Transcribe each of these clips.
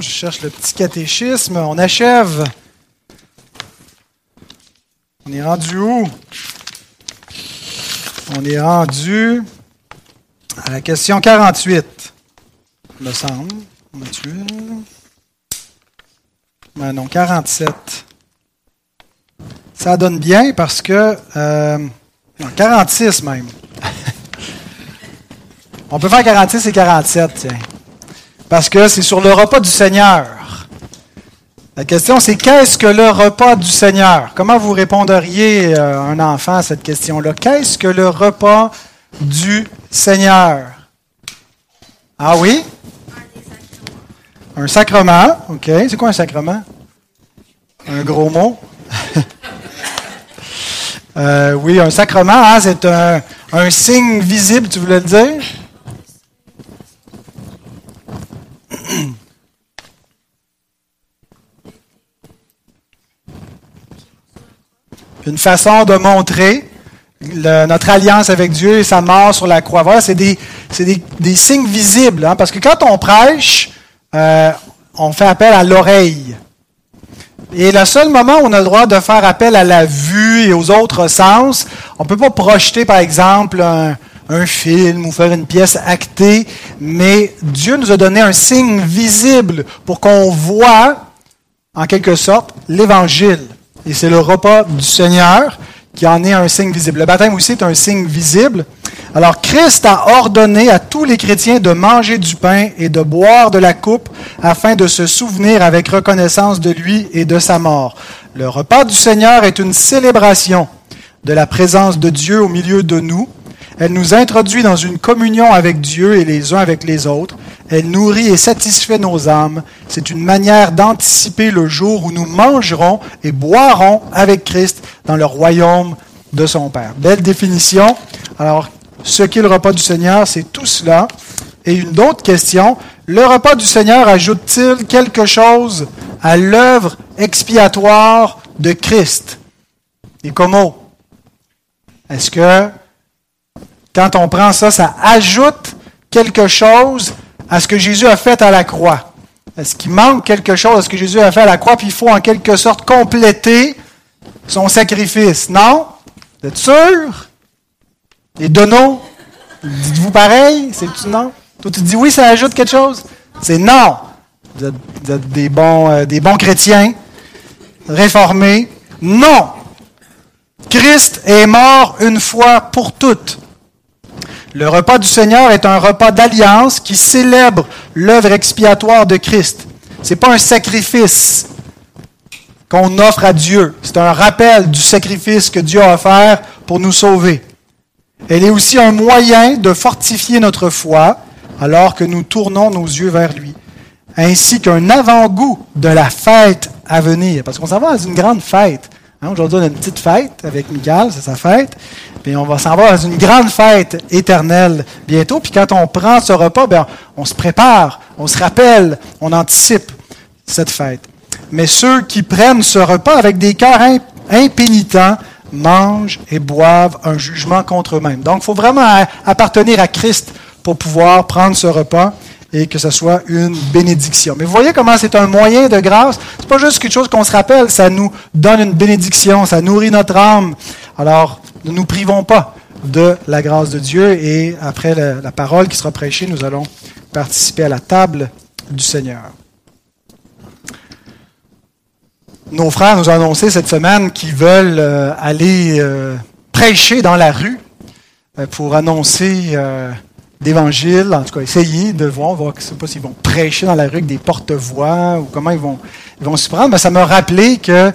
Je cherche le petit catéchisme. On achève. On est rendu où? On est rendu à la question 48, me semble. Ben non, 47. Ça donne bien parce que... Euh, 46 même. On peut faire 46 et 47, tiens parce que c'est sur le repas du Seigneur. La question, c'est qu'est-ce que le repas du Seigneur? Comment vous répondriez, euh, un enfant, à cette question-là? Qu'est-ce que le repas du Seigneur? Ah oui? Un sacrement. OK. C'est quoi un sacrement? Un gros mot? Euh, oui, un sacrement, hein, c'est un, un signe visible, tu voulais le dire? Une façon de montrer notre alliance avec Dieu et sa mort sur la croix. Voilà, c'est des, signes visibles, hein, parce que quand on prêche, euh, on fait appel à l'oreille. Et le seul moment où on a le droit de faire appel à la vue et aux autres sens, on ne peut pas projeter, par exemple, un, un film ou faire une pièce actée, mais Dieu nous a donné un signe visible pour qu'on voit, en quelque sorte, l'Évangile. Et c'est le repas du Seigneur qui en est un signe visible. Le baptême aussi est un signe visible. Alors Christ a ordonné à tous les chrétiens de manger du pain et de boire de la coupe afin de se souvenir avec reconnaissance de lui et de sa mort. Le repas du Seigneur est une célébration de la présence de Dieu au milieu de nous elle nous introduit dans une communion avec Dieu et les uns avec les autres. Elle nourrit et satisfait nos âmes. C'est une manière d'anticiper le jour où nous mangerons et boirons avec Christ dans le royaume de son Père. Belle définition. Alors, ce qu'est le repas du Seigneur, c'est tout cela. Et une autre question, le repas du Seigneur ajoute-t-il quelque chose à l'œuvre expiatoire de Christ? Et comment? Est-ce que quand on prend ça, ça ajoute quelque chose à ce que Jésus a fait à la croix. Est-ce qu'il manque quelque chose à ce que Jésus a fait à la croix, puis il faut en quelque sorte compléter son sacrifice? Non? Vous êtes sûr? Et Dono, dites-vous pareil? C'est non? Toi, tu dis oui, ça ajoute quelque chose? C'est non. Vous êtes, des, bons, euh, des bons chrétiens, réformés. Non. Christ est mort une fois pour toutes. Le repas du Seigneur est un repas d'alliance qui célèbre l'œuvre expiatoire de Christ. Ce n'est pas un sacrifice qu'on offre à Dieu. C'est un rappel du sacrifice que Dieu a offert pour nous sauver. Elle est aussi un moyen de fortifier notre foi alors que nous tournons nos yeux vers lui, ainsi qu'un avant-goût de la fête à venir. Parce qu'on s'en va dans une grande fête. Hein, aujourd'hui, on a une petite fête avec Miguel, c'est sa fête. Puis on va s'en voir dans une grande fête éternelle bientôt. Puis quand on prend ce repas, bien, on se prépare, on se rappelle, on anticipe cette fête. Mais ceux qui prennent ce repas avec des cœurs impénitents mangent et boivent un jugement contre eux-mêmes. Donc, il faut vraiment appartenir à Christ pour pouvoir prendre ce repas et que ce soit une bénédiction. Mais vous voyez comment c'est un moyen de grâce. C'est pas juste quelque chose qu'on se rappelle, ça nous donne une bénédiction, ça nourrit notre âme. Alors, ne nous privons pas de la grâce de Dieu et après la, parole qui sera prêchée, nous allons participer à la table du Seigneur. Nos frères nous ont annoncé cette semaine qu'ils veulent euh, aller euh, prêcher dans la rue euh, pour annoncer d'évangile, en tout cas essayer de voir, voir je ne sais pas s'ils vont prêcher dans la rue avec des porte-voix ou comment ils vont, ils vont s'y prendre. Mais ça m'a rappelé qu'il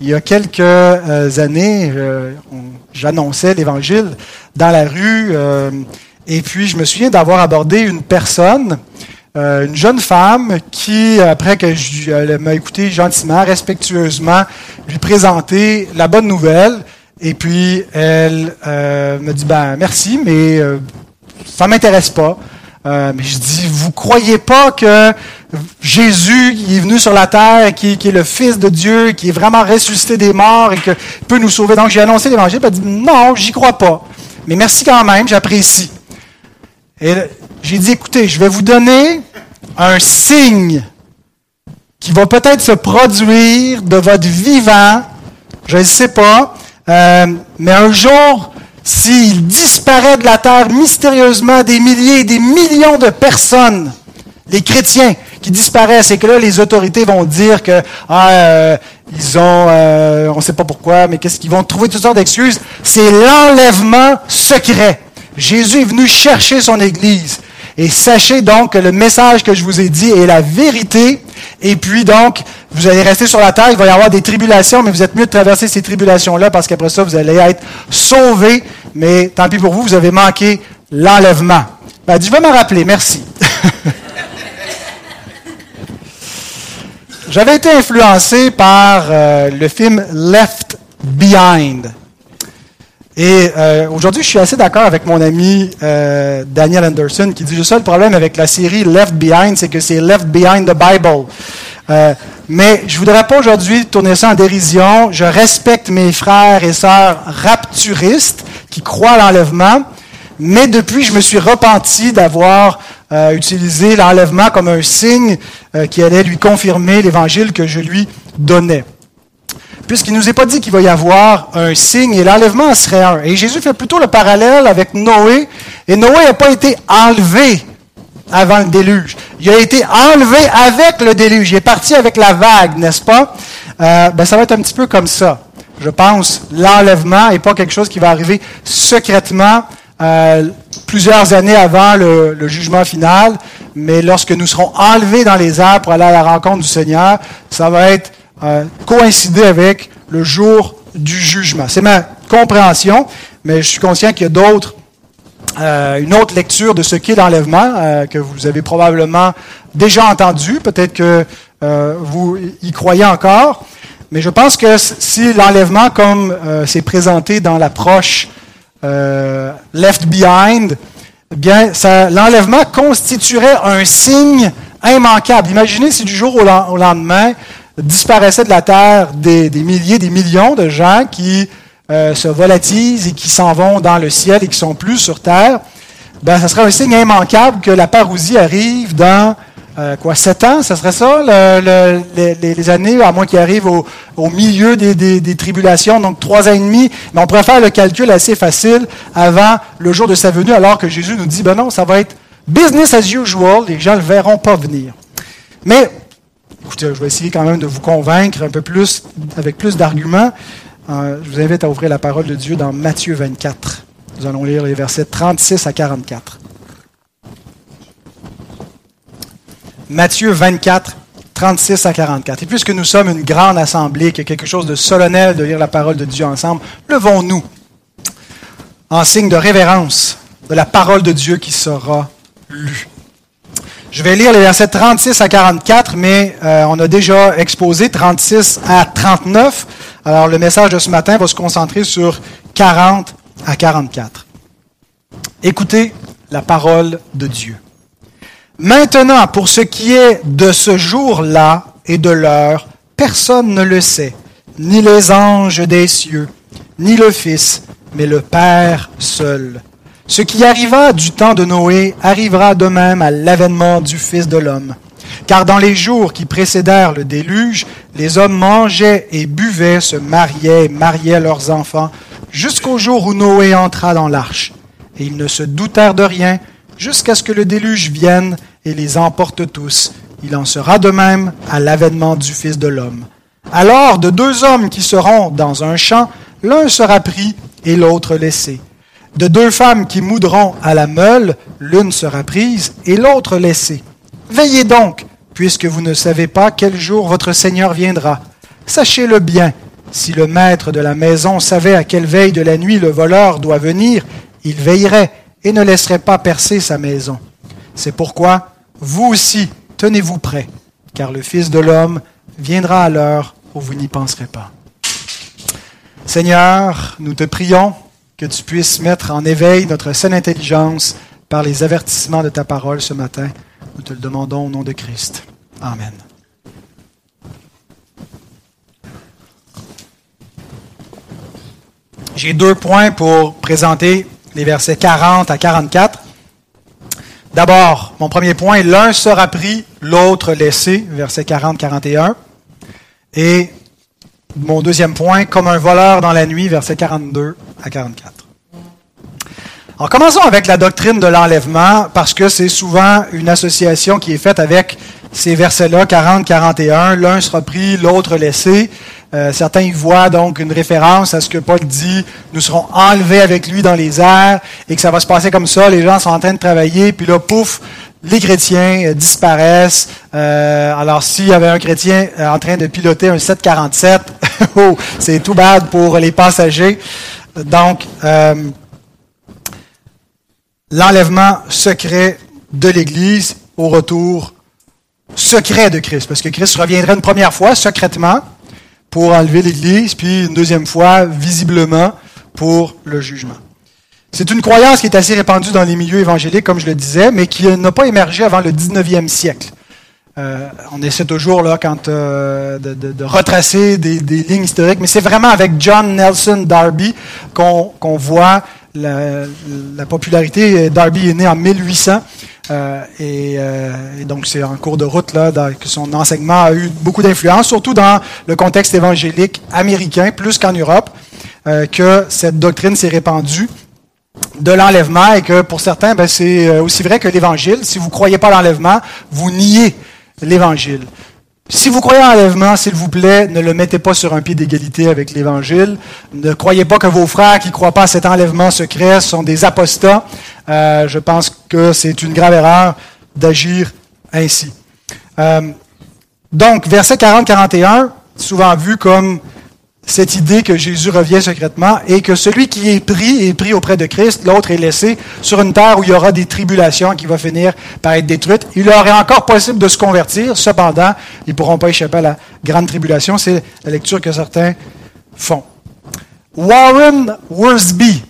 y a quelques euh, années, j'annonçais l'évangile dans la rue euh, et puis je me souviens d'avoir abordé une personne, euh, une jeune femme qui, après que je, m'a écouté gentiment, respectueusement, lui présenter la bonne nouvelle. Et puis, elle me dit, ben merci, mais ça m'intéresse pas. Euh, mais je dis, vous croyez pas que Jésus, qui est venu sur la terre, qui, est le Fils de Dieu, qui est vraiment ressuscité des morts et qui peut nous sauver? Donc j'ai annoncé l'Évangile, elle dit, non, j'y crois pas. Mais merci quand même, j'apprécie. Et j'ai dit, écoutez, je vais vous donner un signe qui va peut-être se produire de votre vivant, je ne sais pas, euh, mais un jour, s'il disparaît de la terre mystérieusement des milliers et des millions de personnes, les chrétiens qui disparaissent, et que là, les autorités vont dire que ah, euh, ils ont, euh, on ne sait pas pourquoi, mais qu'est-ce qu'ils vont trouver toutes sortes d'excuses. C'est l'enlèvement secret. Jésus est venu chercher son Église. Et sachez donc que le message que je vous ai dit est la vérité. Et puis donc, vous allez rester sur la terre, il va y avoir des tribulations, mais vous êtes mieux de traverser ces tribulations-là parce qu'après ça, vous allez être sauvés. Mais tant pis pour vous, vous avez manqué l'enlèvement. Ben, Dieu va me rappeler, merci. J'avais été influencé par euh, le film Left Behind. Et euh, aujourd'hui, je suis assez d'accord avec mon ami euh, Daniel Anderson qui dit le seul problème avec la série Left Behind, c'est que c'est Left Behind the Bible. mais je voudrais pas aujourd'hui tourner ça en dérision. Je respecte mes frères et sœurs rapturistes qui croient à l'enlèvement. Mais depuis, je me suis repenti d'avoir euh, utilisé l'enlèvement comme un signe euh, qui allait lui confirmer l'évangile que je lui donnais. Puisqu'il ne nous est pas dit qu'il va y avoir un signe, et l'enlèvement en serait un. Et Jésus fait plutôt le parallèle avec Noé, et Noé n'a pas été enlevé avant le déluge. Il a été enlevé avec le déluge. Il est parti avec la vague, n'est-ce pas? Euh, ben, ça va être un petit peu comme ça. Je pense, l'enlèvement n'est pas quelque chose qui va arriver secrètement euh, plusieurs années avant le, jugement final, mais lorsque nous serons enlevés dans les airs pour aller à la rencontre du Seigneur, ça va être euh, coïncider avec le jour du jugement. C'est ma compréhension, mais je suis conscient qu'il y a d'autres, euh, une autre lecture de ce qu'est l'enlèvement que vous avez probablement déjà entendu. Peut-être que vous y croyez encore. Mais je pense que si l'enlèvement, comme c'est présenté dans l'approche euh, left behind, eh bien, l'enlèvement constituerait un signe immanquable. Imaginez si du jour au, lendemain disparaissaient de la terre des, milliers, des millions de gens qui euh, se volatilisent et qui s'en vont dans le ciel et qui sont plus sur terre. Ben, ce serait un signe immanquable que la parousie arrive dans euh, quoi, sept ans, ce serait ça, les, années, à moins qu'il arrive au, milieu des, tribulations, donc trois ans et demi. Mais on pourrait faire le calcul assez facile avant le jour de sa venue, alors que Jésus nous dit, ben non, ça va être business as usual, les gens ne le verront pas venir. Mais, je vais essayer quand même de vous convaincre un peu plus, avec plus d'arguments. Euh, je vous invite à ouvrir la parole de Dieu dans Matthieu 24. Nous allons lire les versets 36 à 44. Matthieu 24, 36 à 44. Et puisque nous sommes une grande assemblée, qu'il y a quelque chose de solennel de lire la parole de Dieu ensemble, levons-nous en signe de révérence de la parole de Dieu qui sera lue. Je vais lire les versets 36 à 44, mais euh, on a déjà exposé 36 à 39. Alors le message de ce matin va se concentrer sur 40 à 44. Écoutez la parole de Dieu. Maintenant, pour ce qui est de ce jour-là et de l'heure, personne ne le sait, ni les anges des cieux, ni le Fils, mais le Père seul. Ce qui arriva du temps de Noé arrivera de même à l'avènement du Fils de l'homme. Car dans les jours qui précédèrent le déluge, les hommes mangeaient et buvaient, se mariaient et mariaient leurs enfants, jusqu'au jour où Noé entra dans l'arche. Et ils ne se doutèrent de rien, jusqu'à ce que le déluge vienne et les emporte tous. Il en sera de même à l'avènement du Fils de l'homme. Alors, de deux hommes qui seront dans un champ, l'un sera pris et l'autre laissé. De deux femmes qui moudront à la meule, l'une sera prise et l'autre laissée. Veillez donc, puisque vous ne savez pas quel jour votre Seigneur viendra. Sachez-le bien, si le maître de la maison savait à quelle veille de la nuit le voleur doit venir, il veillerait et ne laisserait pas percer sa maison. C'est pourquoi, vous aussi, tenez-vous prêts, car le Fils de l'homme viendra à l'heure où vous n'y penserez pas. Seigneur, nous te prions que tu puisses mettre en éveil notre saine intelligence par les avertissements de ta parole ce matin. Nous te le demandons au nom de Christ. Amen. J'ai deux points pour présenter les versets 40 à 44. D'abord, mon premier point, l'un sera pris, l'autre laissé, verset 40-41. Et mon deuxième point, comme un voleur dans la nuit, verset 42 à 44. Alors commençons avec la doctrine de l'enlèvement, parce que c'est souvent une association qui est faite avec ces versets-là, 40-41. L'un sera pris, l'autre laissé. Euh, certains y voient donc une référence à ce que Paul dit, nous serons enlevés avec lui dans les airs, et que ça va se passer comme ça, les gens sont en train de travailler, puis là, pouf, les chrétiens euh, disparaissent. Euh, alors, s'il y avait un chrétien en train de piloter un 747, oh, c'est tout bad pour les passagers. Donc, l'enlèvement secret de l'Église au retour secret de Christ, parce que Christ reviendrait une première fois secrètement, pour enlever l'Église, puis une deuxième fois, visiblement, pour le jugement. C'est une croyance qui est assez répandue dans les milieux évangéliques, comme je le disais, mais qui n'a pas émergé avant le 19e siècle. Euh, on essaie toujours là, quand, euh, de, retracer des, lignes historiques, mais c'est vraiment avec John Nelson Darby qu'on voit la, la, popularité. Darby est né en 1800 euh, euh, et, donc, c'est en cours de route là, que son enseignement a eu beaucoup d'influence, surtout dans le contexte évangélique américain, plus qu'en Europe, euh, que cette doctrine s'est répandue de l'enlèvement et que pour certains, ben, c'est aussi vrai que l'Évangile. Si vous ne croyez pas à l'enlèvement, vous niez l'Évangile. Si vous croyez en l'enlèvement, s'il vous plaît, ne le mettez pas sur un pied d'égalité avec l'Évangile. Ne croyez pas que vos frères qui ne croient pas à cet enlèvement secret sont des apostats. Euh, je pense que c'est une grave erreur d'agir ainsi. Euh, donc, verset 40-41, souvent vu comme cette idée que Jésus revient secrètement et que celui qui est pris est pris auprès de Christ, l'autre est laissé sur une terre où il y aura des tribulations qui vont finir par être détruites. Il leur est encore possible de se convertir, cependant, ils ne pourront pas échapper à la grande tribulation. C'est la lecture que certains font. Warren Worsby,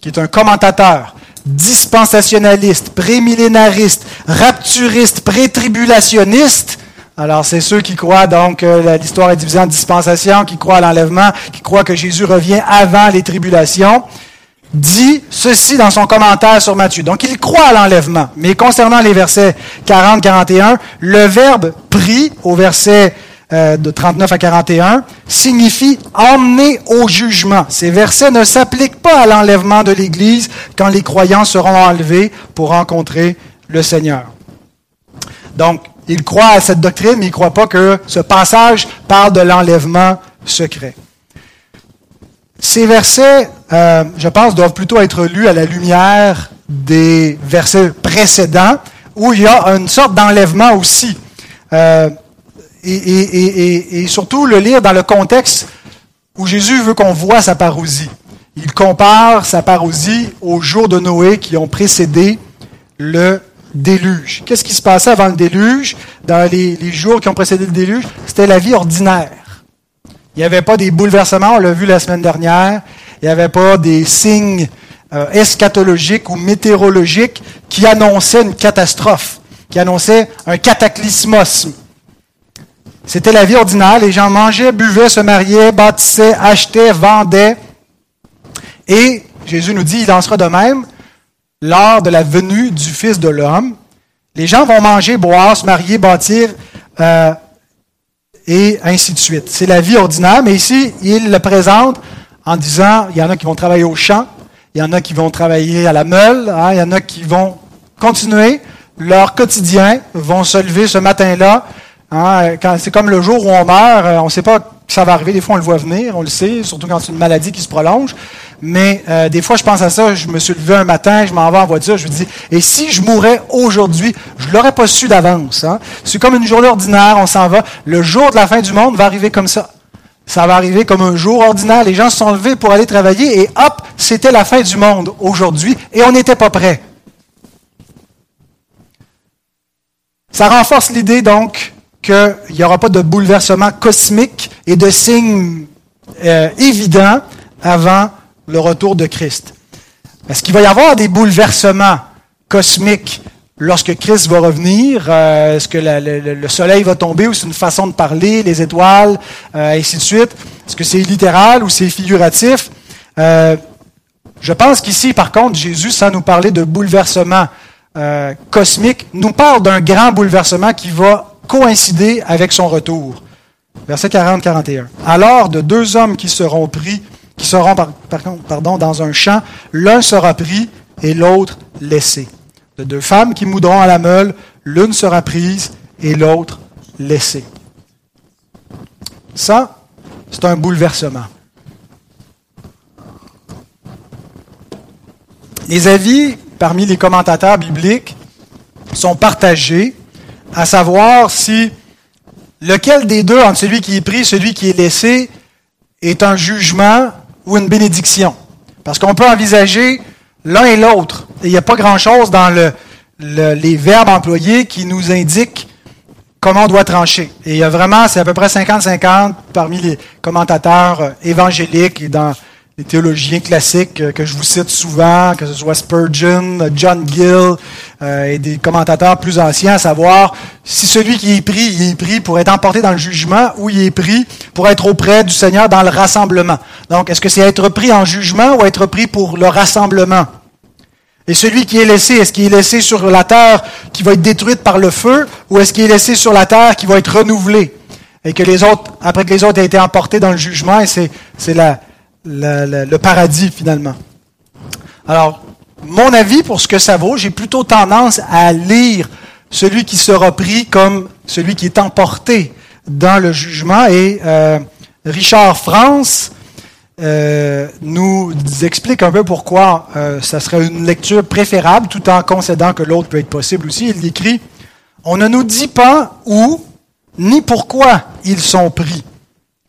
qui est un commentateur, dispensationaliste, prémillénariste, rapturiste, prétribulationniste, alors, c'est ceux qui croient donc que l'histoire est divisée en dispensation, qui croient à l'enlèvement, qui croient que Jésus revient avant les tribulations, dit ceci dans son commentaire sur Matthieu. Donc, il croit à l'enlèvement. Mais concernant les versets 40-41, le verbe pris au verset euh, de 39 à 41 signifie emmener au jugement. Ces versets ne s'appliquent pas à l'enlèvement de l'Église quand les croyants seront enlevés pour rencontrer le Seigneur. Donc, il croit à cette doctrine, mais il ne croit pas que ce passage parle de l'enlèvement secret. Ces versets, euh, je pense, doivent plutôt être lus à la lumière des versets précédents, où il y a une sorte d'enlèvement aussi. Euh, et, surtout le lire dans le contexte où Jésus veut qu'on voit sa parousie. Il compare sa parousie aux jours de Noé qui ont précédé le déluge. Qu'est-ce qui se passait avant le déluge, dans les, jours qui ont précédé le déluge? C'était la vie ordinaire. Il n'y avait pas des bouleversements, on l'a vu la semaine dernière. Il n'y avait pas des signes euh, eschatologiques ou météorologiques qui annonçaient une catastrophe, qui annonçaient un cataclysmosme. C'était la vie ordinaire. Les gens mangeaient, buvaient, se mariaient, bâtissaient, achetaient, vendaient. Et Jésus nous dit, il en sera de même lors de la venue du Fils de l'homme. Les gens vont manger, boire, se marier, bâtir, euh, et ainsi de suite. C'est la vie ordinaire, mais ici, il le présente en disant, il y en a qui vont travailler au champ, il y en a qui vont travailler à la meule, hein, il y en a qui vont continuer leur quotidien, vont se lever ce matin-là. Hein, c'est comme le jour où on meurt, euh, on ne sait pas ça va arriver, des fois on le voit venir, on le sait, surtout quand c'est une maladie qui se prolonge. Mais euh, des fois, je pense à ça, je me suis levé un matin, je m'en vais en voiture, je me dis, et si je mourais aujourd'hui, je ne l'aurais pas su d'avance. Hein? C'est comme une journée ordinaire, on s'en va. Le jour de la fin du monde va arriver comme ça. Ça va arriver comme un jour ordinaire. Les gens se sont levés pour aller travailler et hop, c'était la fin du monde aujourd'hui et on n'était pas prêt. Ça renforce l'idée donc qu'il n'y aura pas de bouleversement cosmique et de signes euh, évidents avant le retour de Christ. Est-ce qu'il va y avoir des bouleversements cosmiques lorsque Christ va revenir? Euh, est-ce que le, soleil va tomber ou c'est une façon de parler, les étoiles, euh, ainsi de suite? Est-ce que c'est littéral ou c'est figuratif? je pense qu'ici, par contre, Jésus, sans nous parler de bouleversement euh, cosmique nous parle d'un grand bouleversement qui va coïncider avec son retour. Verset 40-41. Alors, de deux hommes qui seront pris, qui seront par, dans un champ, l'un sera pris et l'autre laissé. De deux femmes qui moudront à la meule, l'une sera prise et l'autre laissée. Ça, c'est un bouleversement. Les avis parmi les commentateurs bibliques sont partagés, à savoir si lequel des deux, entre celui qui est pris et celui qui est laissé, est un jugement ou une bénédiction. Parce qu'on peut envisager l'un et l'autre. Et il n'y a pas grand-chose dans le, les verbes employés qui nous indiquent comment on doit trancher. Et il y a vraiment, c'est à peu près 50-50 parmi les commentateurs euh, évangéliques et dans les théologiens classiques euh, que je vous cite souvent, que ce soit Spurgeon, John Gill euh, et des commentateurs plus anciens, à savoir si celui qui est pris, il est pris pour être emporté dans le jugement ou il est pris pour être auprès du Seigneur dans le rassemblement. Donc, est-ce que c'est être pris en jugement ou être pris pour le rassemblement? Et celui qui est laissé, est-ce qu'il est laissé sur la terre qui va être détruite par le feu, ou est-ce qu'il est laissé sur la terre qui va être renouvelée? Et que les autres, après que les autres aient été emportés dans le jugement, et c'est, c'est la, le paradis finalement. Alors, mon avis, pour ce que ça vaut, j'ai plutôt tendance à lire celui qui sera pris comme celui qui est emporté dans le jugement. Et euh, Richard France, euh, nous explique un peu pourquoi euh, ça serait une lecture préférable, tout en concédant que l'autre peut être possible aussi. Il écrit On ne nous dit pas où ni pourquoi ils sont pris.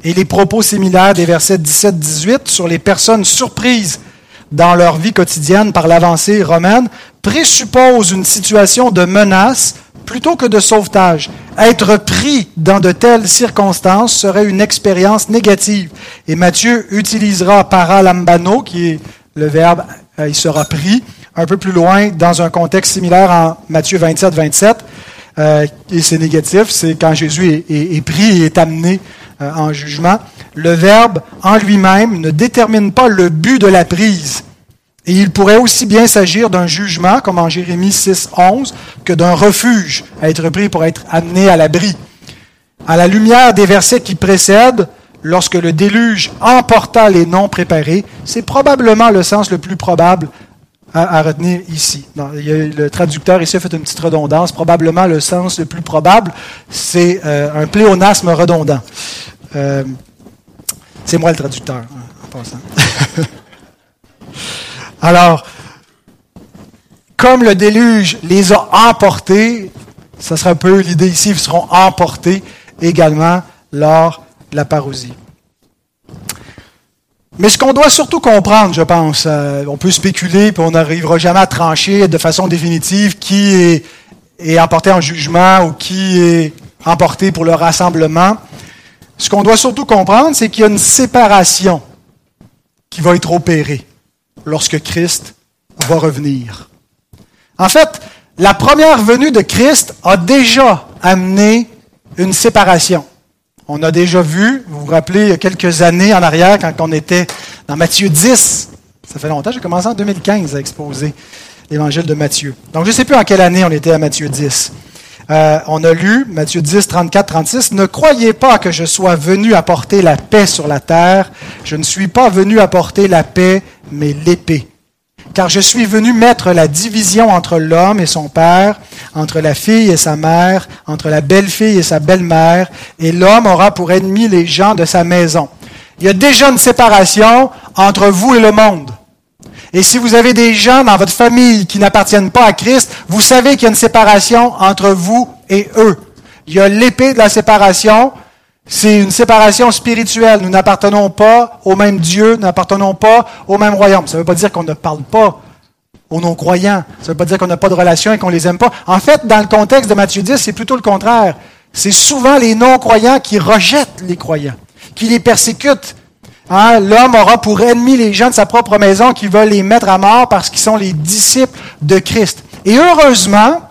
Et les propos similaires des versets 17-18 sur les personnes surprises dans leur vie quotidienne par l'avancée romaine présupposent une situation de menace plutôt que de sauvetage. Être pris dans de telles circonstances serait une expérience négative. Et Matthieu utilisera paralambano, qui est le verbe euh, il sera pris, un peu plus loin dans un contexte similaire en Matthieu 27, 27. Euh, et c'est négatif, c'est quand Jésus est, pris et est amené euh, en jugement. Le verbe en lui-même ne détermine pas le but de la prise. Et il pourrait aussi bien s'agir d'un jugement, comme en Jérémie 6, 11, que d'un refuge à être pris pour être amené à l'abri. À la lumière des versets qui précèdent, lorsque le déluge emporta les non préparés, c'est probablement le sens le plus probable à, retenir ici. le traducteur ici a fait une petite redondance. Probablement le sens le plus probable, c'est euh, un pléonasme redondant. Euh, c'est moi le traducteur, hein, en passant. Alors, comme le déluge les a emportés, ça sera un peu l'idée ici, ils seront emportés également lors de la parousie. Mais ce qu'on doit surtout comprendre, je pense, euh, on peut spéculer, puis on n'arrivera jamais à trancher de façon définitive qui est, est emporté en jugement ou qui est emporté pour le rassemblement. Ce qu'on doit surtout comprendre, c'est qu'il y a une séparation qui va être opérée lorsque Christ va revenir. En fait, la première venue de Christ a déjà amené une séparation. On a déjà vu, vous vous rappelez, il y a quelques années en arrière, quand on était dans Matthieu 10, ça fait longtemps, j'ai commencé en 2015 à exposer l'évangile de Matthieu. Donc je ne sais plus en quelle année on était à Matthieu 10. Euh, on a lu Matthieu 10, 34, 36. Ne croyez pas que je sois venu apporter la paix sur la terre. Je ne suis pas venu apporter la paix, mais l'épée. Car je suis venu mettre la division entre l'homme et son père, entre la fille et sa mère, entre la belle-fille et sa belle-mère, et l'homme aura pour ennemi les gens de sa maison. Il y a déjà une séparation entre vous et le monde. Et si vous avez des gens dans votre famille qui n'appartiennent pas à Christ, vous savez qu'il y a une séparation entre vous et eux. Il y a l'épée de la séparation. C'est une séparation spirituelle. Nous n'appartenons pas au même Dieu, nous n'appartenons pas au même royaume. Ça ne veut pas dire qu'on ne parle pas aux non-croyants. Ça ne veut pas dire qu'on n'a pas de relation et qu'on les aime pas. En fait, dans le contexte de Matthieu 10, c'est plutôt le contraire. C'est souvent les non-croyants qui rejettent les croyants, qui les persécutent, Hein, l'homme aura pour ennemi les gens de sa propre maison qui veulent les mettre à mort parce qu'ils sont les disciples de Christ. Et heureusement,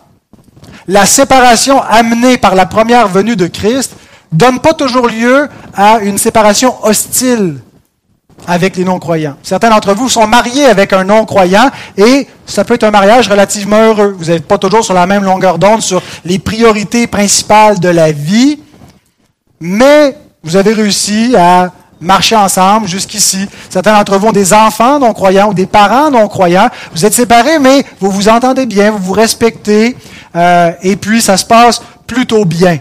la séparation amenée par la première venue de Christ donne pas toujours lieu à une séparation hostile avec les non-croyants. Certains d'entre vous sont mariés avec un non-croyant et ça peut être un mariage relativement heureux. Vous n'êtes pas toujours sur la même longueur d'onde sur les priorités principales de la vie, mais vous avez réussi à marcher ensemble jusqu'ici. Certains d'entre vous ont des enfants non-croyants ou des parents non-croyants. Vous êtes séparés, mais vous vous entendez bien, vous vous respectez, euh, et puis ça se passe plutôt bien.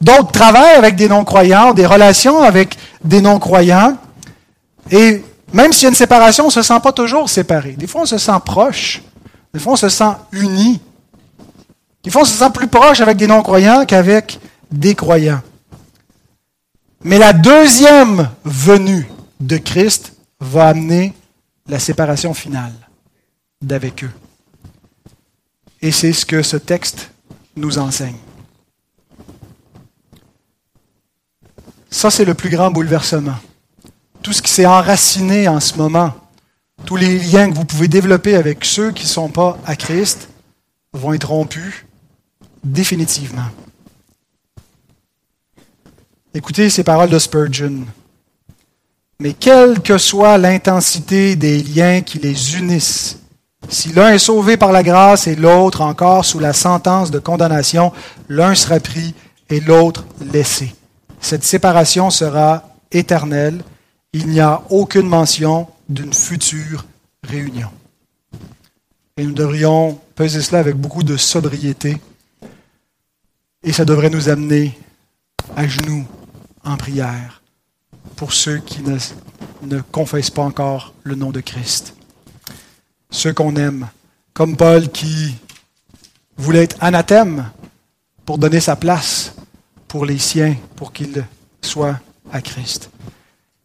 D'autres travaillent avec des non-croyants, des relations avec des non-croyants. Et même s'il y a une séparation, on ne se sent pas toujours séparé. Des fois, on se sent proche. Des fois, on se sent uni. Des fois, on se sent plus proche avec des non-croyants qu'avec des croyants. Mais la deuxième venue de Christ va amener la séparation finale d'avec eux. Et c'est ce que ce texte nous enseigne. Ça, c'est le plus grand bouleversement. Tout ce qui s'est enraciné en ce moment, tous les liens que vous pouvez développer avec ceux qui ne sont pas à Christ vont être rompus définitivement. Écoutez ces paroles de Spurgeon. Mais quelle que soit l'intensité des liens qui les unissent, si l'un est sauvé par la grâce et l'autre encore sous la sentence de condamnation, l'un sera pris et l'autre laissé. Cette séparation sera éternelle. Il n'y a aucune mention d'une future réunion. Et nous devrions peser cela avec beaucoup de sobriété. Et ça devrait nous amener à genoux en prière pour ceux qui ne, ne confessent pas encore le nom de Christ. Ceux qu'on aime, comme Paul qui voulait être anathème pour donner sa place pour les siens, pour qu'ils soient à Christ.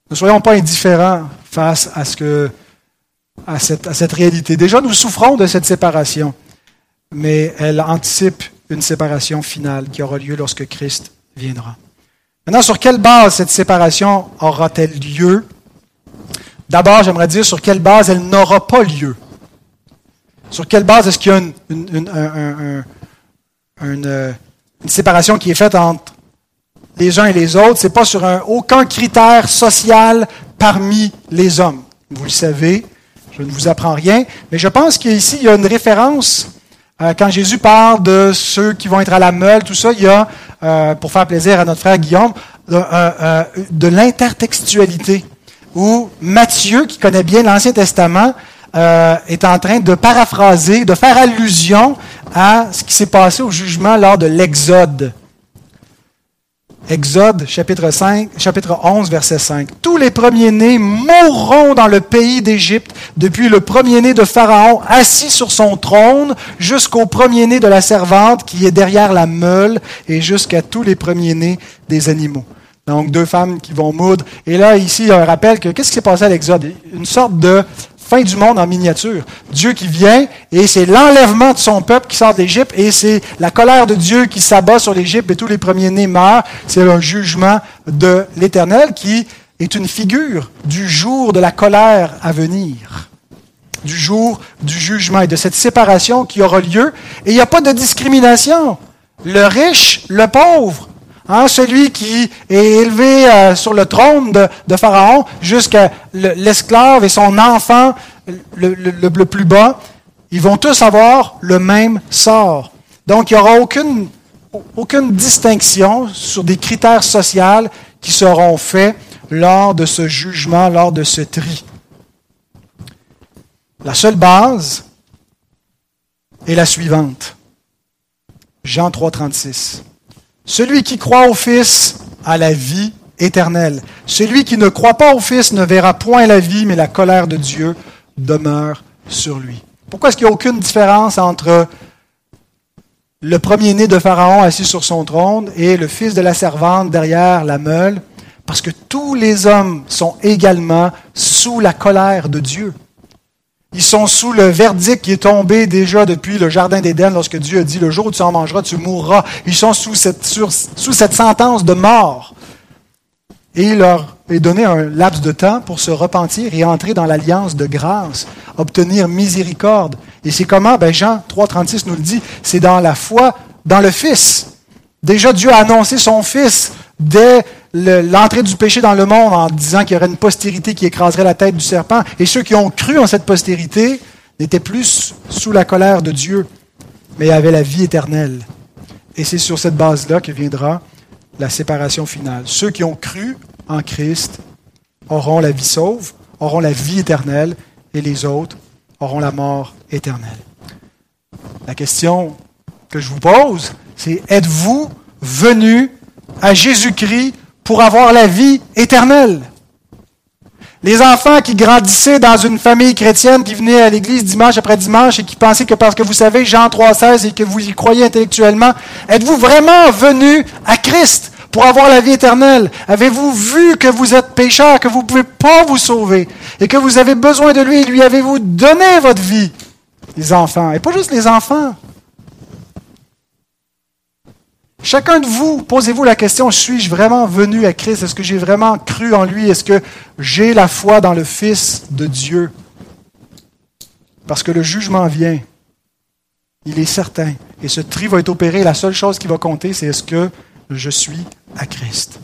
Ne soyons pas indifférents face à, ce que, à, cette, à cette réalité. Déjà, nous souffrons de cette séparation, mais elle anticipe une séparation finale qui aura lieu lorsque Christ viendra. Maintenant, sur quelle base cette séparation aura-t-elle lieu? D'abord, j'aimerais dire sur quelle base elle n'aura pas lieu. Sur quelle base est-ce qu'il y a une, une, séparation qui est faite entre les uns et les autres C'est pas sur aucun critère social parmi les hommes. Vous le savez, je ne vous apprends rien, mais je pense qu'ici, il y a une référence euh, quand Jésus parle de ceux qui vont être à la meule, tout ça, il y a, euh, pour faire plaisir à notre frère Guillaume, euh, de, l'intertextualité, où Matthieu, qui connaît bien l'Ancien Testament, est en train de paraphraser, de faire allusion à ce qui s'est passé au jugement lors de l'Exode. Exode chapitre, 5, chapitre 11, verset 5. Tous les premiers-nés mourront dans le pays d'Égypte, depuis le premier-né de Pharaon assis sur son trône, jusqu'au premier-né de la servante qui est derrière la meule, et jusqu'à tous les premiers-nés des animaux. Donc deux femmes qui vont moudre. Et là, ici, il y a un rappel que qu'est-ce qui s'est passé à l'Exode? Une sorte de fin du monde en miniature. Dieu qui vient et c'est l'enlèvement de son peuple qui sort d'Égypte et c'est la colère de Dieu qui s'abat sur l'Égypte et tous les premiers-nés meurent. C'est un jugement de l'Éternel qui est une figure du jour de la colère à venir, du jour du jugement et de cette séparation qui aura lieu. Et il n'y a pas de discrimination. Le riche, le pauvre, Hein, celui qui est élevé euh, sur le trône de, Pharaon jusqu'à l'esclave et son enfant le, plus bas, ils vont tous avoir le même sort. Donc il n'y aura aucune, distinction sur des critères sociaux qui seront faits lors de ce jugement, lors de ce tri. La seule base est la suivante. Jean 3, 36. Celui qui croit au Fils a la vie éternelle. Celui qui ne croit pas au Fils ne verra point la vie, mais la colère de Dieu demeure sur lui. Pourquoi est-ce qu'il n'y a aucune différence entre le premier-né de Pharaon assis sur son trône et le fils de la servante derrière la meule? Parce que tous les hommes sont également sous la colère de Dieu. Ils sont sous le verdict qui est tombé déjà depuis le Jardin d'Éden lorsque Dieu a dit, le jour où tu en mangeras, tu mourras. Ils sont sous cette, sentence de mort. Et il leur est donné un laps de temps pour se repentir et entrer dans l'alliance de grâce, obtenir miséricorde. Et c'est comment? Ben Jean 3,36 nous le dit, c'est dans la foi dans le Fils. Déjà, Dieu a annoncé son Fils dès l'entrée du péché dans le monde en disant qu'il y aurait une postérité qui écraserait la tête du serpent. Et ceux qui ont cru en cette postérité n'étaient plus sous la colère de Dieu, mais avaient la vie éternelle. Et c'est sur cette base-là que viendra la séparation finale. Ceux qui ont cru en Christ auront la vie sauve, auront la vie éternelle, et les autres auront la mort éternelle. La question que je vous pose, c'est êtes-vous venus à Jésus-Christ pour avoir la vie éternelle? Les enfants qui grandissaient dans une famille chrétienne, qui venaient à l'église dimanche après dimanche et qui pensaient que parce que vous savez Jean 3,16 et que vous y croyez intellectuellement, êtes-vous vraiment venus à Christ pour avoir la vie éternelle? Avez-vous vu que vous êtes pécheur, que vous ne pouvez pas vous sauver et que vous avez besoin de lui? Lui avez-vous donné votre vie? Les enfants. Et pas juste les enfants. Chacun de vous, posez-vous la question, suis-je vraiment venu à Christ? Est-ce que j'ai vraiment cru en lui? Est-ce que j'ai la foi dans le Fils de Dieu? Parce que le jugement vient. Il est certain. Et ce tri va être opéré. La seule chose qui va compter, c'est est-ce que je suis à Christ?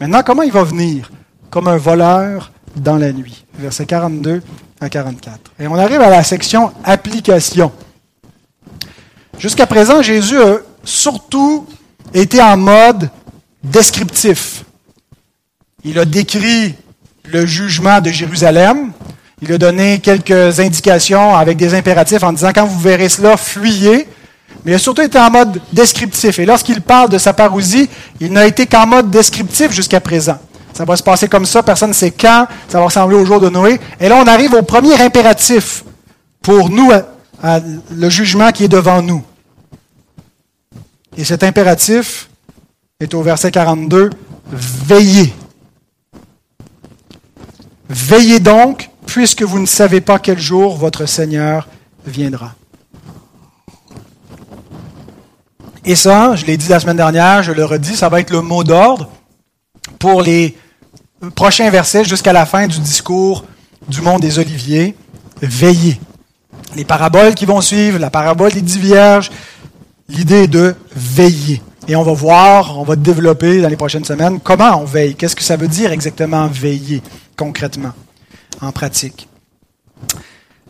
Maintenant, comment il va venir? Comme un voleur dans la nuit. Versets 42 à 44. Et on arrive à la section application. Jusqu'à présent, Jésus a surtout était en mode descriptif. Il a décrit le jugement de Jérusalem. Il a donné quelques indications avec des impératifs en disant quand vous verrez cela, fuyez. Mais il a surtout été en mode descriptif. Et lorsqu'il parle de sa parousie, il n'a été qu'en mode descriptif jusqu'à présent. Ça va se passer comme ça, personne ne sait quand, ça va ressembler au jour de Noé. Et là, on arrive au premier impératif pour nous, le jugement qui est devant nous. Et cet impératif est au verset 42, veillez. Veillez donc, puisque vous ne savez pas quel jour votre Seigneur viendra. Et ça, je l'ai dit la semaine dernière, je le redis, ça va être le mot d'ordre pour les prochains versets jusqu'à la fin du discours du monde des Oliviers. Veillez. Les paraboles qui vont suivre, la parabole des dix vierges, l'idée de veiller. Et on va voir, on va développer dans les prochaines semaines comment on veille. Qu'est-ce que ça veut dire exactement veiller concrètement, en pratique?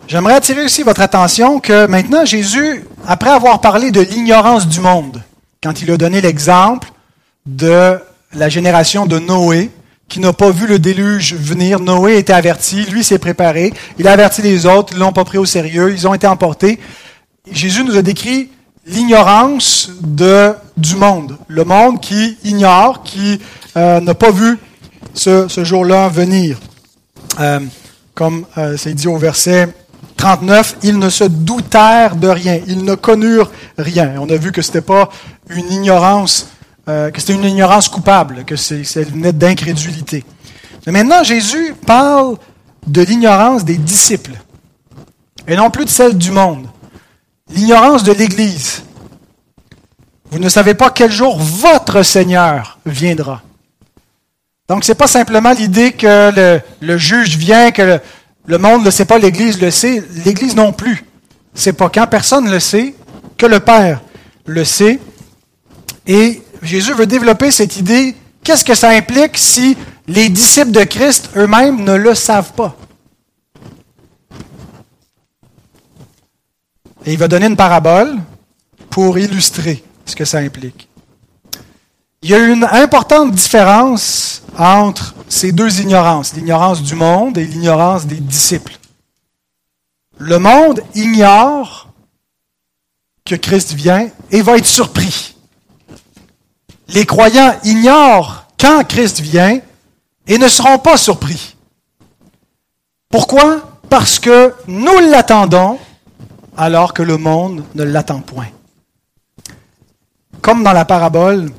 J'aimerais attirer aussi votre attention que maintenant Jésus, après avoir parlé de l'ignorance du monde, quand il a donné l'exemple de la génération de Noé, qui n'a pas vu le déluge venir, Noé était averti, lui s'est préparé, il a averti les autres, ils l'ont pas pris au sérieux, ils ont été emportés. Jésus nous a décrit l'ignorance du monde. Le monde qui ignore, qui euh, n'a pas vu ce, ce jour-là venir. Euh, comme euh, c'est dit au verset 39, ils ne se doutèrent de rien, ils ne connurent rien. On a vu que c'était pas une ignorance, que c'était une ignorance coupable, que c'est, venait d'incrédulité. Mais maintenant, Jésus parle de l'ignorance des disciples, et non plus de celle du monde. L'ignorance de l'Église. Vous ne savez pas quel jour votre Seigneur viendra. Donc, ce n'est pas simplement l'idée que le, juge vient, que le, monde ne le sait pas, l'Église le sait. L'Église non plus. C'est pas quand personne le sait que le Père le sait. Et Jésus veut développer cette idée. Qu'est-ce que ça implique si les disciples de Christ eux-mêmes ne le savent pas? Et il va donner une parabole pour illustrer ce que ça implique. Il y a une importante différence entre ces deux ignorances, l'ignorance du monde et l'ignorance des disciples. Le monde ignore que Christ vient et va être surpris. Les croyants ignorent quand Christ vient et ne seront pas surpris. Pourquoi? Parce que nous l'attendons alors que le monde ne l'attend point. Comme dans la parabole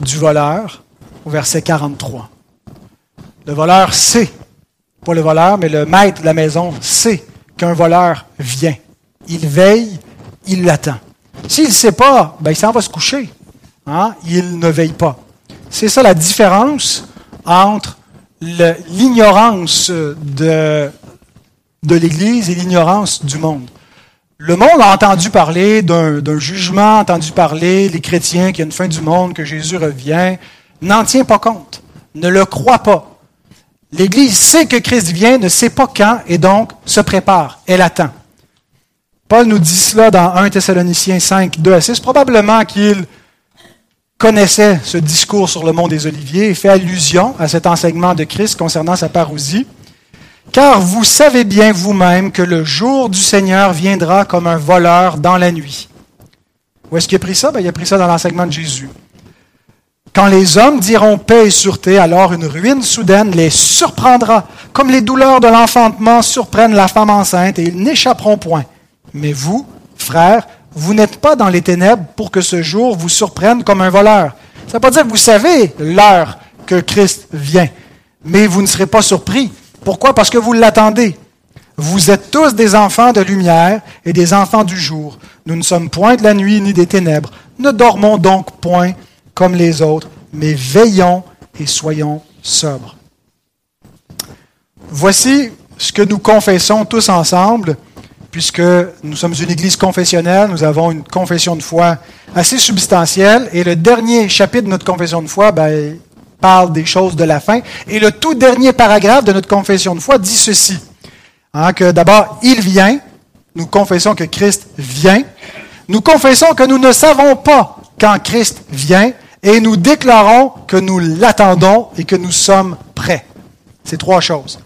du voleur au verset 43. Le voleur sait, pas le voleur, mais le maître de la maison sait qu'un voleur vient. Il veille, il l'attend. S'il ne sait pas, ben il s'en va se coucher. Hein? Il ne veille pas. C'est ça la différence entre l'ignorance de, de l'Église et l'ignorance du monde. Le monde a entendu parler d'un jugement, entendu parler, les chrétiens, qu'il y a une fin du monde, que Jésus revient. n'en tient pas compte, ne le croit pas. L'Église sait que Christ vient, ne sait pas quand, et donc se prépare, elle attend. Paul nous dit cela dans 1 Thessaloniciens 5, 2 à 6. Probablement qu'il connaissait ce discours sur le mont des Oliviers et fait allusion à cet enseignement de Christ concernant sa parousie. Car vous savez bien vous-même que le jour du Seigneur viendra comme un voleur dans la nuit. Où est-ce qu'il a pris ça? Ben, il a pris ça dans l'enseignement de Jésus. Quand les hommes diront paix et sûreté, alors une ruine soudaine les surprendra, comme les douleurs de l'enfantement surprennent la femme enceinte, et ils n'échapperont point. Mais vous, frères, vous n'êtes pas dans les ténèbres pour que ce jour vous surprenne comme un voleur. Ça ne veut pas dire que vous savez l'heure que Christ vient, mais vous ne serez pas surpris. Pourquoi? Parce que vous l'attendez. Vous êtes tous des enfants de lumière et des enfants du jour. Nous ne sommes point de la nuit ni des ténèbres. Ne dormons donc point comme les autres, mais veillons et soyons sobres. Voici ce que nous confessons tous ensemble puisque nous sommes une église confessionnelle, nous avons une confession de foi assez substantielle, et le dernier chapitre de notre confession de foi ben, parle des choses de la fin, et le tout dernier paragraphe de notre confession de foi dit ceci, hein, que d'abord, il vient, nous confessons que Christ vient, nous confessons que nous ne savons pas quand Christ vient, et nous déclarons que nous l'attendons et que nous sommes prêts. C'est trois choses.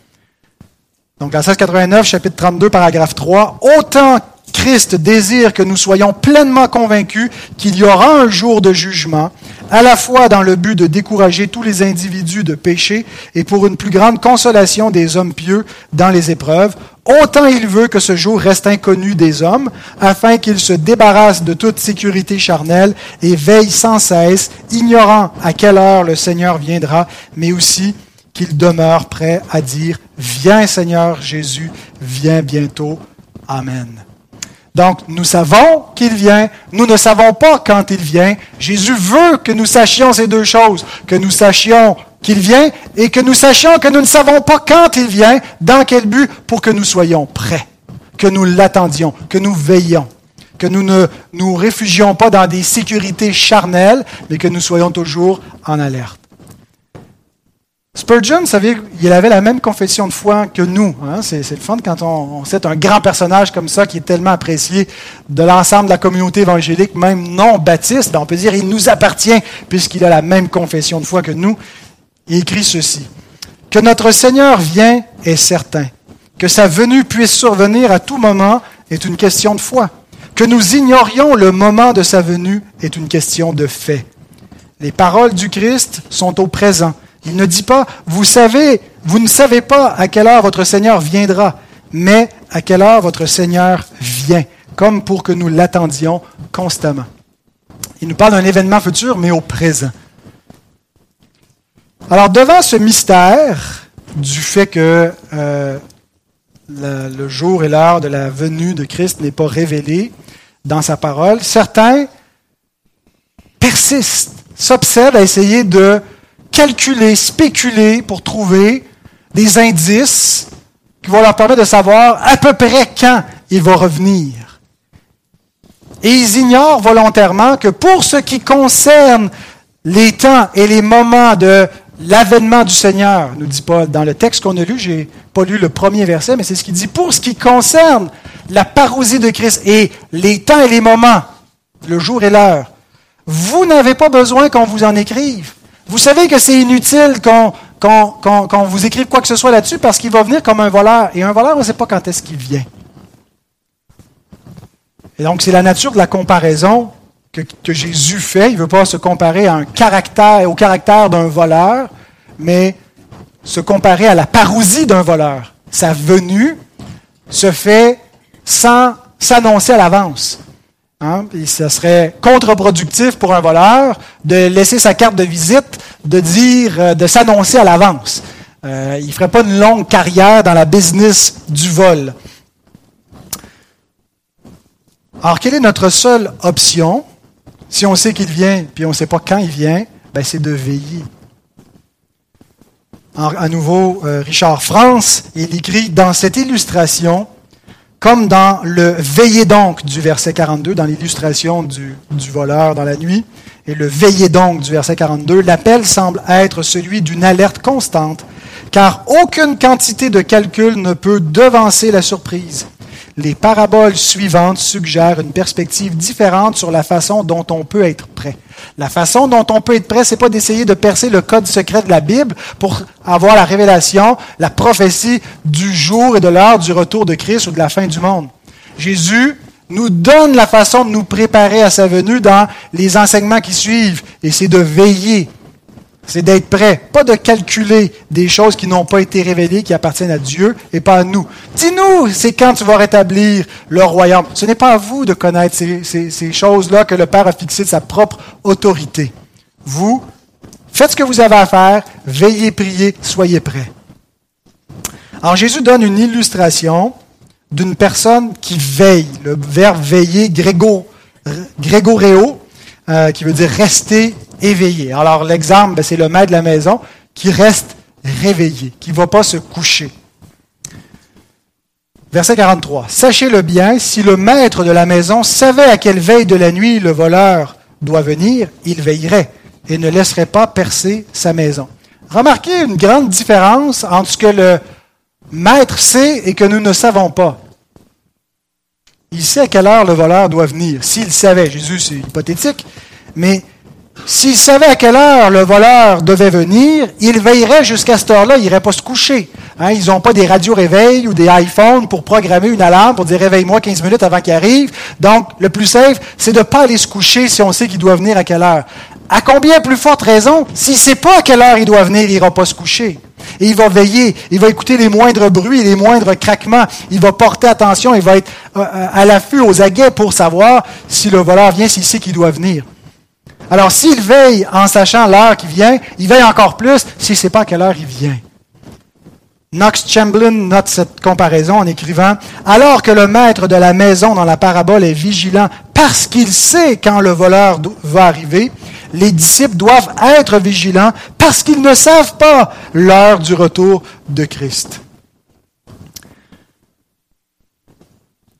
Donc, en 1689, chapitre 32, paragraphe 3, Autant Christ désire que nous soyons pleinement convaincus qu'il y aura un jour de jugement, à la fois dans le but de décourager tous les individus de péché et pour une plus grande consolation des hommes pieux dans les épreuves, autant il veut que ce jour reste inconnu des hommes, afin qu'ils se débarrassent de toute sécurité charnelle et veillent sans cesse, ignorant à quelle heure le Seigneur viendra, mais aussi qu'il demeure prêt à dire, viens Seigneur Jésus, viens bientôt. Amen. Donc, nous savons qu'il vient, nous ne savons pas quand il vient. Jésus veut que nous sachions ces deux choses, que nous sachions qu'il vient et que nous sachions que nous ne savons pas quand il vient, dans quel but, pour que nous soyons prêts, que nous l'attendions, que nous veillions, que nous ne nous réfugions pas dans des sécurités charnelles, mais que nous soyons toujours en alerte. Spurgeon, il avait la même confession de foi que nous. Hein? C'est, le fun quand on, on sait un grand personnage comme ça qui est tellement apprécié de l'ensemble de la communauté évangélique, même non baptiste. Ben, on peut dire il nous appartient puisqu'il a la même confession de foi que nous. Il écrit ceci. Que notre Seigneur vient est certain. Que sa venue puisse survenir à tout moment est une question de foi. Que nous ignorions le moment de sa venue est une question de fait. Les paroles du Christ sont au présent il ne dit pas, vous savez, vous ne savez pas à quelle heure votre Seigneur viendra, mais à quelle heure votre Seigneur vient, comme pour que nous l'attendions constamment. Il nous parle d'un événement futur, mais au présent. Alors, devant ce mystère du fait que euh, le, jour et l'heure de la venue de Christ n'est pas révélé dans sa parole, certains persistent, s'obsèdent à essayer de calculer, spéculer pour trouver des indices qui vont leur permettre de savoir à peu près quand il va revenir. Et ils ignorent volontairement que pour ce qui concerne les temps et les moments de l'avènement du Seigneur, nous dit Paul dans le texte qu'on a lu, j'ai pas lu le premier verset, mais c'est ce qu'il dit, pour ce qui concerne la parousie de Christ et les temps et les moments, le jour et l'heure, vous n'avez pas besoin qu'on vous en écrive. Vous savez que c'est inutile qu'on vous écrive quoi que ce soit là-dessus parce qu'il va venir comme un voleur. Et un voleur, on ne sait pas quand est-ce qu'il vient. Et donc, c'est la nature de la comparaison que, Jésus fait. Il ne veut pas se comparer au caractère d'un voleur, mais se comparer à la parousie d'un voleur. Sa venue se fait sans s'annoncer à l'avance. Hein? ce serait contre-productif pour un voleur de laisser sa carte de visite, de dire, euh, de s'annoncer à l'avance. Euh, il ne ferait pas une longue carrière dans la business du vol. Alors, quelle est notre seule option? Si on sait qu'il vient puis on ne sait pas quand il vient ben, C'est de veiller. à nouveau, euh, Richard France, il écrit dans cette illustration, comme dans le veillez donc du verset 42, dans l'illustration du, voleur dans la nuit, et le veillez donc du verset 42, l'appel semble être celui d'une alerte constante, car aucune quantité de calcul ne peut devancer la surprise. Les paraboles suivantes suggèrent une perspective différente sur la façon dont on peut être prêt. La façon dont on peut être prêt, c'est pas d'essayer de percer le code secret de la Bible pour avoir la révélation, la prophétie du jour et de l'heure du retour de Christ ou de la fin du monde. Jésus nous donne la façon de nous préparer à sa venue dans les enseignements qui suivent, et c'est de veiller, c'est d'être prêt, pas de calculer des choses qui n'ont pas été révélées, qui appartiennent à Dieu et pas à nous. Dis-nous, c'est quand tu vas rétablir le royaume. Ce n'est pas à vous de connaître ces, choses-là que le Père a fixé de sa propre autorité. Vous, faites ce que vous avez à faire, veillez, priez, soyez prêts. Alors Jésus donne une illustration d'une personne qui veille. Le verbe veiller, grégo, euh, qui veut dire rester éveillé. Alors l'exemple, ben, c'est le maître de la maison qui reste réveillé, qui ne va pas se coucher. Verset 43. Sachez-le bien, si le maître de la maison savait à quelle veille de la nuit le voleur doit venir, il veillerait et ne laisserait pas percer sa maison. Remarquez une grande différence entre ce que le maître sait et que nous ne savons pas. Il sait à quelle heure le voleur doit venir. S'il savait, Jésus c'est hypothétique, mais s'il savait à quelle heure le voleur devait venir, il veillerait jusqu'à cette heure-là, il n'irait pas se coucher. Hein, ils n'ont pas des radios réveil ou des iPhones pour programmer une alarme pour dire réveille-moi 15 minutes avant qu'il arrive. Donc, le plus safe, c'est de ne pas aller se coucher si on sait qu'il doit venir à quelle heure. À combien plus forte raison, s'il ne sait pas à quelle heure il doit venir, il n'ira pas se coucher. Et il va veiller, il va écouter les moindres bruits, les moindres craquements, il va porter attention, il va être euh, euh, à l'affût, aux aguets pour savoir si le voleur vient, s'il sait qu'il doit venir. Alors s'il veille en sachant l'heure qui vient, il veille encore plus s'il ne sait pas quelle heure il vient. Knox Chamberlain note cette comparaison en écrivant Alors que le maître de la maison dans la parabole est vigilant parce qu'il sait quand le voleur va arriver, les disciples doivent être vigilants parce qu'ils ne savent pas l'heure du retour de Christ.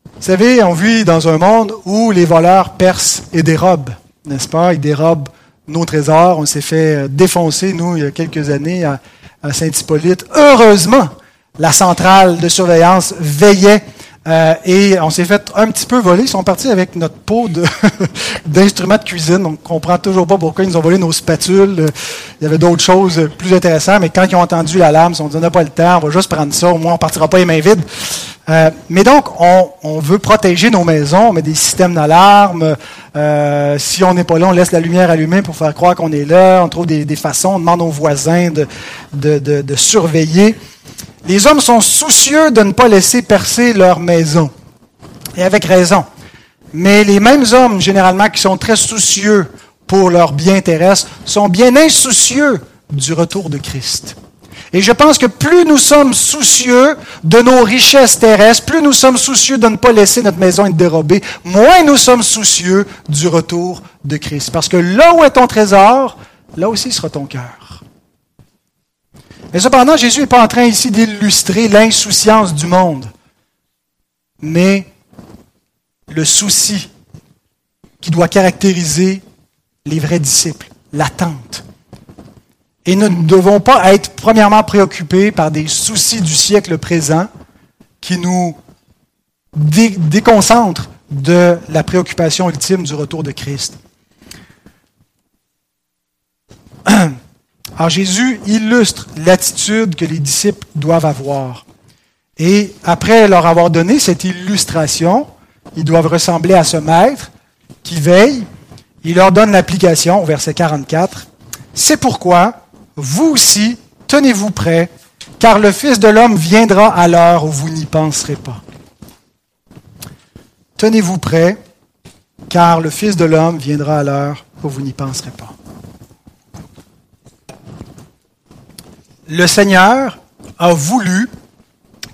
Vous savez, on vit dans un monde où les voleurs percent et dérobent, n'est-ce pas? Ils dérobent nos trésors. On s'est fait défoncer, nous, il y a quelques années, à, Saint-Hippolyte. Heureusement, la centrale de surveillance veillait euh, et on s'est fait un petit peu voler. Ils sont partis avec notre pot d'instruments de, cuisine. On ne comprend toujours pas pourquoi ils nous ont volé nos spatules. Il y avait d'autres choses plus intéressantes, mais quand ils ont entendu l'alarme, ils se sont dit on n'a pas le temps, on va juste prendre ça, au moins on ne partira pas les mains vides. Euh, mais donc, on, veut protéger nos maisons, on met des systèmes d'alarme. Euh, si on n'est pas là, on laisse la lumière allumée pour faire croire qu'on est là. On trouve des, façons, on demande aux voisins de, de surveiller. Les hommes sont soucieux de ne pas laisser percer leur maison. Et avec raison. Mais les mêmes hommes, généralement, qui sont très soucieux pour leur bien terrestre, sont bien insoucieux du retour de Christ. Et je pense que plus nous sommes soucieux de nos richesses terrestres, plus nous sommes soucieux de ne pas laisser notre maison être dérobée, moins nous sommes soucieux du retour de Christ. Parce que là où est ton trésor, là aussi sera ton cœur. Mais cependant, Jésus n'est pas en train ici d'illustrer l'insouciance du monde, mais le souci qui doit caractériser les vrais disciples, l'attente. Et nous ne devons pas être premièrement préoccupés par des soucis du siècle présent qui nous déconcentrent de la préoccupation ultime du retour de Christ. Alors Jésus illustre l'attitude que les disciples doivent avoir. Et après leur avoir donné cette illustration, ils doivent ressembler à ce maître qui veille. Il leur donne l'application au verset 44. C'est pourquoi vous aussi, tenez-vous prêts, car le Fils de l'homme viendra à l'heure où vous n'y penserez pas. Tenez-vous prêts, car le Fils de l'homme viendra à l'heure où vous n'y penserez pas. Le Seigneur a voulu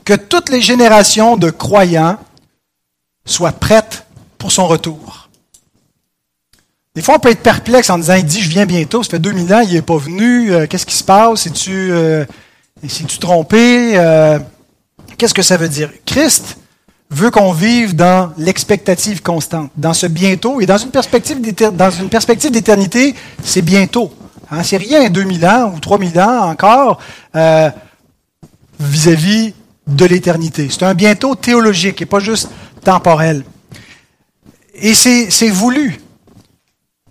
que toutes les générations de croyants soient prêtes pour son retour. Des fois, on peut être perplexe en disant, il dit, je viens bientôt, ça fait 2000 ans, il n'est pas venu, euh, qu'est-ce qui se passe, es-tu euh, trompé, euh, qu'est-ce que ça veut dire? Christ veut qu'on vive dans l'expectative constante, dans ce bientôt. Et dans une perspective d'éternité, c'est bientôt. Hein, c'est rien 2000 ans ou 3000 ans encore vis-à-vis de l'éternité. C'est un bientôt théologique et pas juste temporel. Et c'est voulu.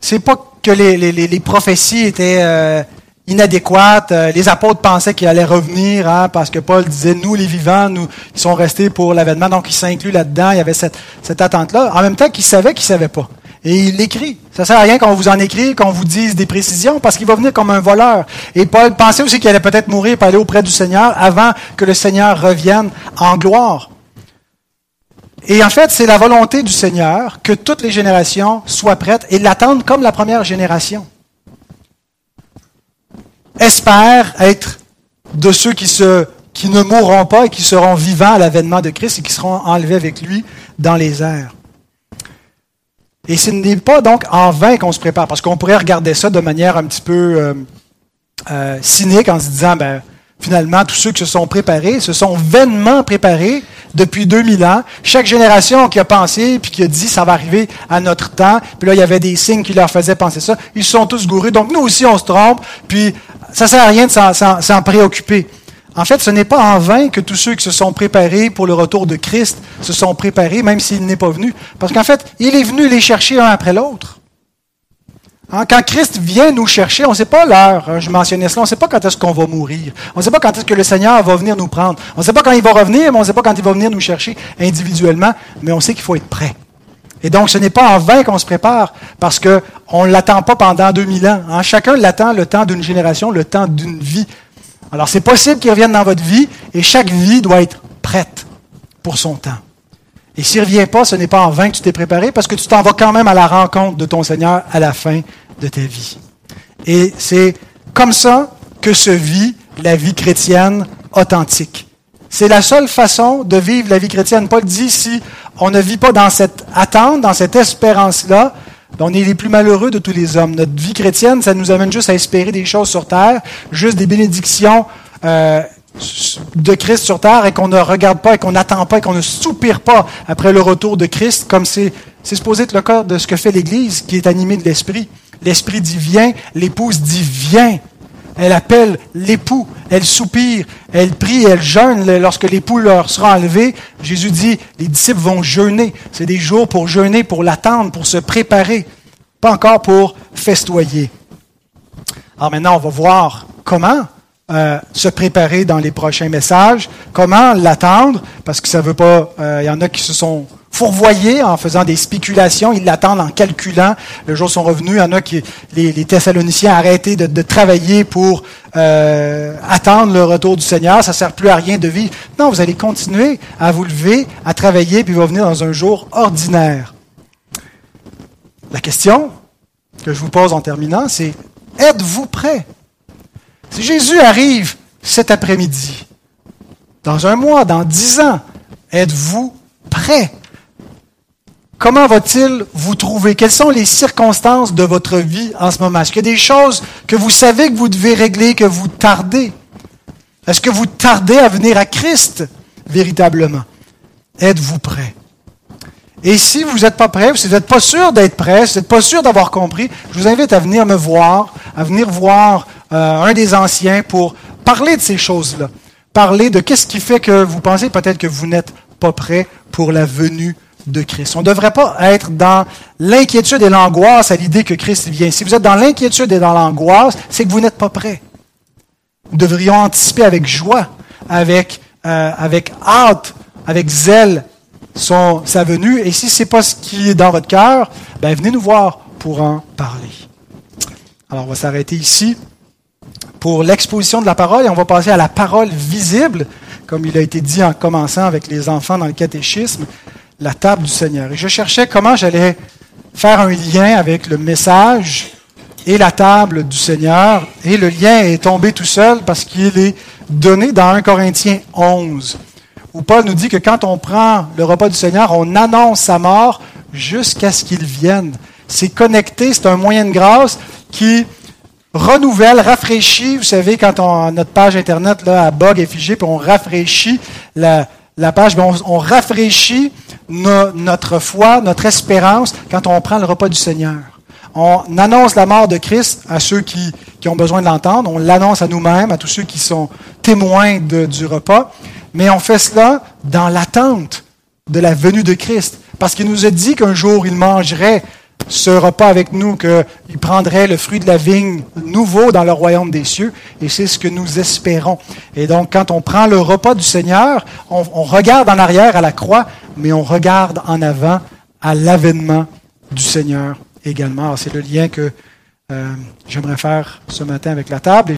C'est pas que les, les, les prophéties étaient euh, inadéquate. Euh, les apôtres pensaient qu'il allait revenir hein, parce que Paul disait, nous les vivants, nous, ils sont restés pour l'avènement. Donc, il s'inclut là-dedans. Il y avait cette, cette attente-là. En même temps qu'il savait qu'il savait pas. Et il l'écrit. Ça sert à rien qu'on vous en écrit, qu'on vous dise des précisions, parce qu'il va venir comme un voleur. Et Paul pensait aussi qu'il allait peut-être mourir pour aller auprès du Seigneur avant que le Seigneur revienne en gloire. Et en fait, c'est la volonté du Seigneur que toutes les générations soient prêtes et l'attendent comme la première génération espère être de ceux qui, ne mourront pas et qui seront vivants à l'avènement de Christ et qui seront enlevés avec lui dans les airs. Et ce n'est pas donc en vain qu'on se prépare, parce qu'on pourrait regarder ça de manière un petit peu euh, euh, cynique en se disant, ben, finalement, tous ceux qui se sont préparés se sont vainement préparés depuis 2000 ans. Chaque génération qui a pensé, puis qui a dit, ça va arriver à notre temps, puis là, il y avait des signes qui leur faisaient penser ça, ils se sont tous gourés. Donc, nous aussi, on se trompe, puis ça sert à rien de s'en préoccuper. En fait, ce n'est pas en vain que tous ceux qui se sont préparés pour le retour de Christ se sont préparés, même s'il n'est pas venu. Parce qu'en fait, il est venu les chercher un après l'autre. Hein, quand Christ vient nous chercher, on ne sait pas l'heure, hein, je mentionnais cela, on ne sait pas quand est-ce qu'on va mourir. On ne sait pas quand est-ce que le Seigneur va venir nous prendre. On ne sait pas quand il va revenir, mais on ne sait pas quand il va venir nous chercher individuellement, mais on sait qu'il faut être prêt. Et donc, ce n'est pas en vain qu'on se prépare, parce qu'on ne l'attend pas pendant 2000 ans. Hein. Chacun l'attend le temps d'une génération, le temps d'une vie. Alors, c'est possible qu'il revienne dans votre vie, et chaque vie doit être prête pour son temps. Et s'il ne revient pas, ce n'est pas en vain que tu t'es préparé, parce que tu t'en vas quand même à la rencontre de ton Seigneur à la fin de ta vie. Et c'est comme ça que se vit la vie chrétienne authentique. C'est la seule façon de vivre la vie chrétienne. Paul dit, si on ne vit pas dans cette attente, dans cette espérance-là, ben, on est les plus malheureux de tous les hommes. Notre vie chrétienne, ça nous amène juste à espérer des choses sur terre, juste des bénédictions euh, de Christ sur terre et qu'on ne regarde pas et qu'on n'attend pas et qu'on ne soupire pas après le retour de Christ, comme c'est supposé être le cas de ce que fait l'Église qui est animée de l'Esprit. L'Esprit dit viens, l'épouse dit viens. Elle appelle l'époux, elle soupire, elle prie, elle jeûne lorsque l'époux leur sera enlevé. Jésus dit, les disciples vont jeûner. C'est des jours pour jeûner, pour l'attendre, pour se préparer, pas encore pour festoyer. Alors maintenant, on va voir comment euh, se préparer dans les prochains messages, comment l'attendre, parce que ça veut pas, euh, il y en a qui se sont fourvoyés en faisant des spéculations. Ils l'attendent en calculant. Le jour sont revenus. Il y en a qui, les, Thessaloniciens, arrêté de, de travailler pour euh, attendre le retour du Seigneur. Ça sert plus à rien de vivre. Non, vous allez continuer à vous lever, à travailler, puis vous venir dans un jour ordinaire. La question que je vous pose en terminant, c'est êtes-vous prêt Si Jésus arrive cet après-midi, dans un mois, dans dix ans, êtes-vous prêt? Comment va-t-il vous trouver? Quelles sont les circonstances de votre vie en ce moment? Est-ce qu'il y a des choses que vous savez que vous devez régler, que vous tardez? Est-ce que vous tardez à venir à Christ véritablement? Êtes-vous prêt? Et si vous n'êtes pas prêt, si vous n'êtes pas sûr d'être prêt, si vous n'êtes pas sûr d'avoir compris, je vous invite à venir me voir, à venir voir euh, un des anciens pour parler de ces choses-là. Parler de qu'est-ce qui fait que vous pensez peut-être que vous n'êtes pas prêt pour la venue de Christ. On ne devrait pas être dans l'inquiétude et l'angoisse à l'idée que Christ vient. Si vous êtes dans l'inquiétude et dans l'angoisse, c'est que vous n'êtes pas prêt. Nous devrions anticiper avec joie, avec, euh, avec hâte, avec zèle sa venue. Et si ce n'est pas ce qui est dans votre cœur, ben venez nous voir pour en parler. Alors on va s'arrêter ici pour l'exposition de la parole et on va passer à la parole visible, comme il a été dit en commençant avec les enfants dans le catéchisme la table du Seigneur. Et je cherchais comment j'allais faire un lien avec le message et la table du Seigneur. Et le lien est tombé tout seul parce qu'il est donné dans 1 Corinthiens 11, où Paul nous dit que quand on prend le repas du Seigneur, on annonce sa mort jusqu'à ce qu'il vienne. C'est connecté, c'est un moyen de grâce qui renouvelle, rafraîchit. Vous savez, quand on, notre page Internet là, à bug est figée, puis on rafraîchit la, page, on, on rafraîchit notre foi, notre espérance quand on prend le repas du Seigneur. On annonce la mort de Christ à ceux qui, qui ont besoin de l'entendre. On l'annonce à nous-mêmes, à tous ceux qui sont témoins du repas. Mais on fait cela dans l'attente de la venue de Christ. Parce qu'il nous a dit qu'un jour, il mangerait ce repas avec nous, qu'il prendrait le fruit de la vigne nouveau dans le royaume des cieux, et c'est ce que nous espérons. Et donc, quand on prend le repas du Seigneur, on, regarde en arrière à la croix, mais on regarde en avant à l'avènement du Seigneur également. C'est le lien que euh, j'aimerais faire ce matin avec la table.